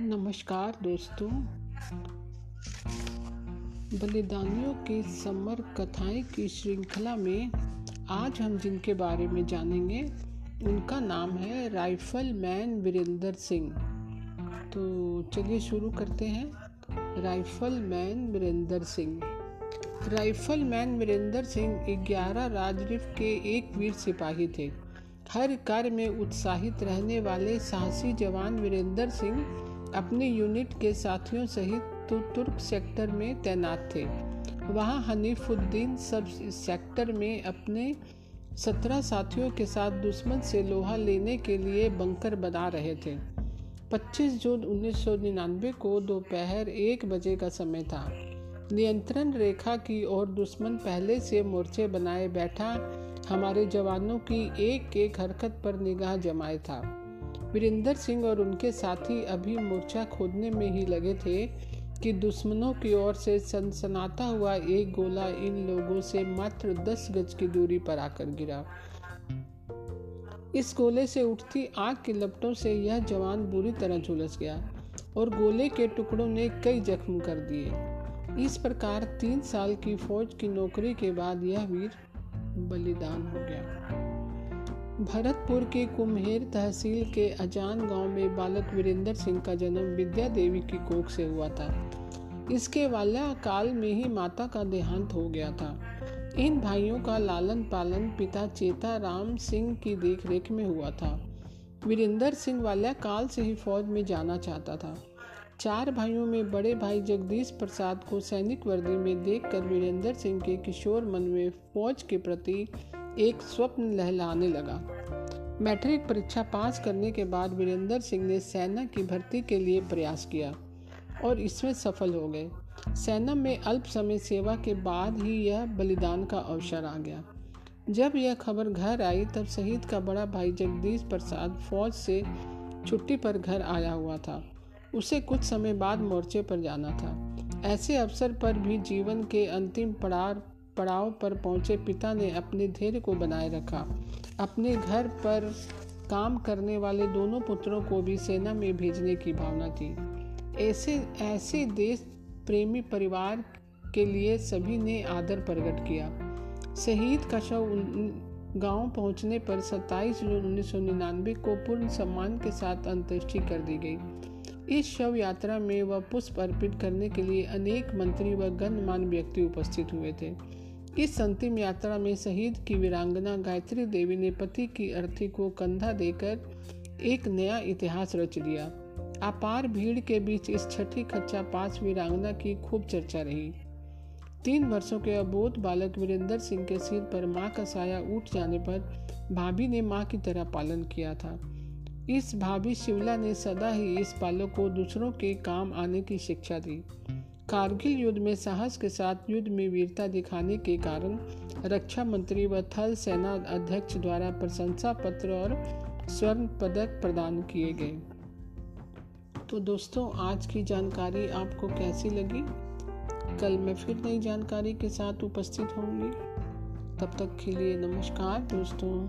नमस्कार दोस्तों। बलिदानियों की समर कथाएँ की श्रृंखला में आज हम जिनके बारे में जानेंगे, उनका नाम है राइफल मैन वीरेंद्र सिंह। तो चलिए शुरू करते हैं। Rifleman Virendra Singh. Rifleman Virendra Singh ग्यारह राजरिफ के एक वीर सिपाही थे। हर कार्य में उत्साहित रहने वाले साहसी जवान वीरेंद्र सिंह अपनी यूनिट के साथियों सहित तो तुर्क सेक्टर में तैनात थे। वहाँ हनीफुद्दीन सब सेक्टर में अपने सत्रह साथियों के साथ दुश्मन से लोहा लेने के लिए बंकर बना रहे थे। 25 जून 1999 को दोपहर एक बजे का समय था। नियंत्रण रेखा की ओर दुश्मन पहले से मोर्चे बनाए बैठा, हमारे जवानों की एक एक हरकत पर निगाह जमाए था। वीरेंद्र सिंह और उनके साथी अभी मोर्चा खोदने में ही लगे थे कि दुश्मनों की ओर से सनसनाता हुआ एक गोला इन लोगों से मात्र दस गज की दूरी पर आकर गिरा। इस गोले से उठती आग के लपटों से यह जवान बुरी तरह झुलस गया और गोले के टुकड़ों ने कई जख्म कर दिए। इस प्रकार तीन साल की फौज की नौकरी के बाद यह वीर बलिदान हो गया। भरतपुर के कुम्हेर तहसील के अजान गाँव में बालक वीरेंद्र सिंह का जन्म विद्या देवी की कोख से हुआ था। इसके वाल्या काल में ही माता का देहांत हो गया था। इन भाइयों का लालन पालन पिता चेता राम सिंह की देखरेख में हुआ था। वीरेंद्र सिंह वाल्या काल से ही फौज में जाना चाहता था। चार भाइयों में बड़े भाई जगदीश प्रसाद को सैनिक वर्दी में देखकर वीरेंद्र सिंह के किशोर मन में फौज के प्रति एक स्वप्न लहलाने लगा। मैट्रिक परीक्षा पास करने के बाद वीरेंद्र सिंह ने सेना की भर्ती के लिए प्रयास किया और इसमें सफल हो गए। सेना में अल्प समय सेवा के बाद ही यह बलिदान का अवसर आ गया। जब यह खबर घर आई, तब शहीद का बड़ा भाई जगदीश प्रसाद फौज से छुट्टी पर घर आया हुआ था। उसे कुछ समय बाद मोर्चे पर जाना था। ऐसे अवसर पर भी जीवन के अंतिम पड़ाव पड़ाव पर पहुँचे पिता ने अपने धैर्य को बनाए रखा। अपने घर पर काम करने वाले दोनों पुत्रों को भी सेना में भेजने की भावना थी। ऐसे ऐसे देश प्रेमी परिवार के लिए सभी ने आदर प्रकट किया। शहीद का शव गाँव पहुँचने पर 27 जून 1999 को पूर्ण सम्मान के साथ अंत्येष्टि कर दी गई। इस शव यात्रा में वह पुष्प अर्पित करने के लिए अनेक मंत्री व गणमान्य व्यक्ति उपस्थित हुए थे। इस अंतिम यात्रा में शहीद की वीरांगना गायत्री देवी ने पति की अर्थी को कंधा देकर एक नया इतिहास रच दिया। अपार भीड़ के बीच इस छठी खच्चा पास वीरांगना की खूब चर्चा रही। तीन वर्षों के अबोध बालक वीरेंद्र सिंह के सिर पर माँ का साया उठ जाने पर भाभी ने माँ की तरह पालन किया था। इस भाभी शिवला ने सदा ही इस बालक को दूसरों के काम आने की शिक्षा दी। कारगिल युद्ध में साहस के साथ युद्ध में वीरता दिखाने के कारण रक्षा मंत्री व थल सेना अध्यक्ष द्वारा प्रशंसा पत्र और स्वर्ण पदक प्रदान किए गए। तो दोस्तों, आज की जानकारी आपको कैसी लगी? कल मैं फिर नई जानकारी के साथ उपस्थित होंगी। तब तक के लिए नमस्कार दोस्तों।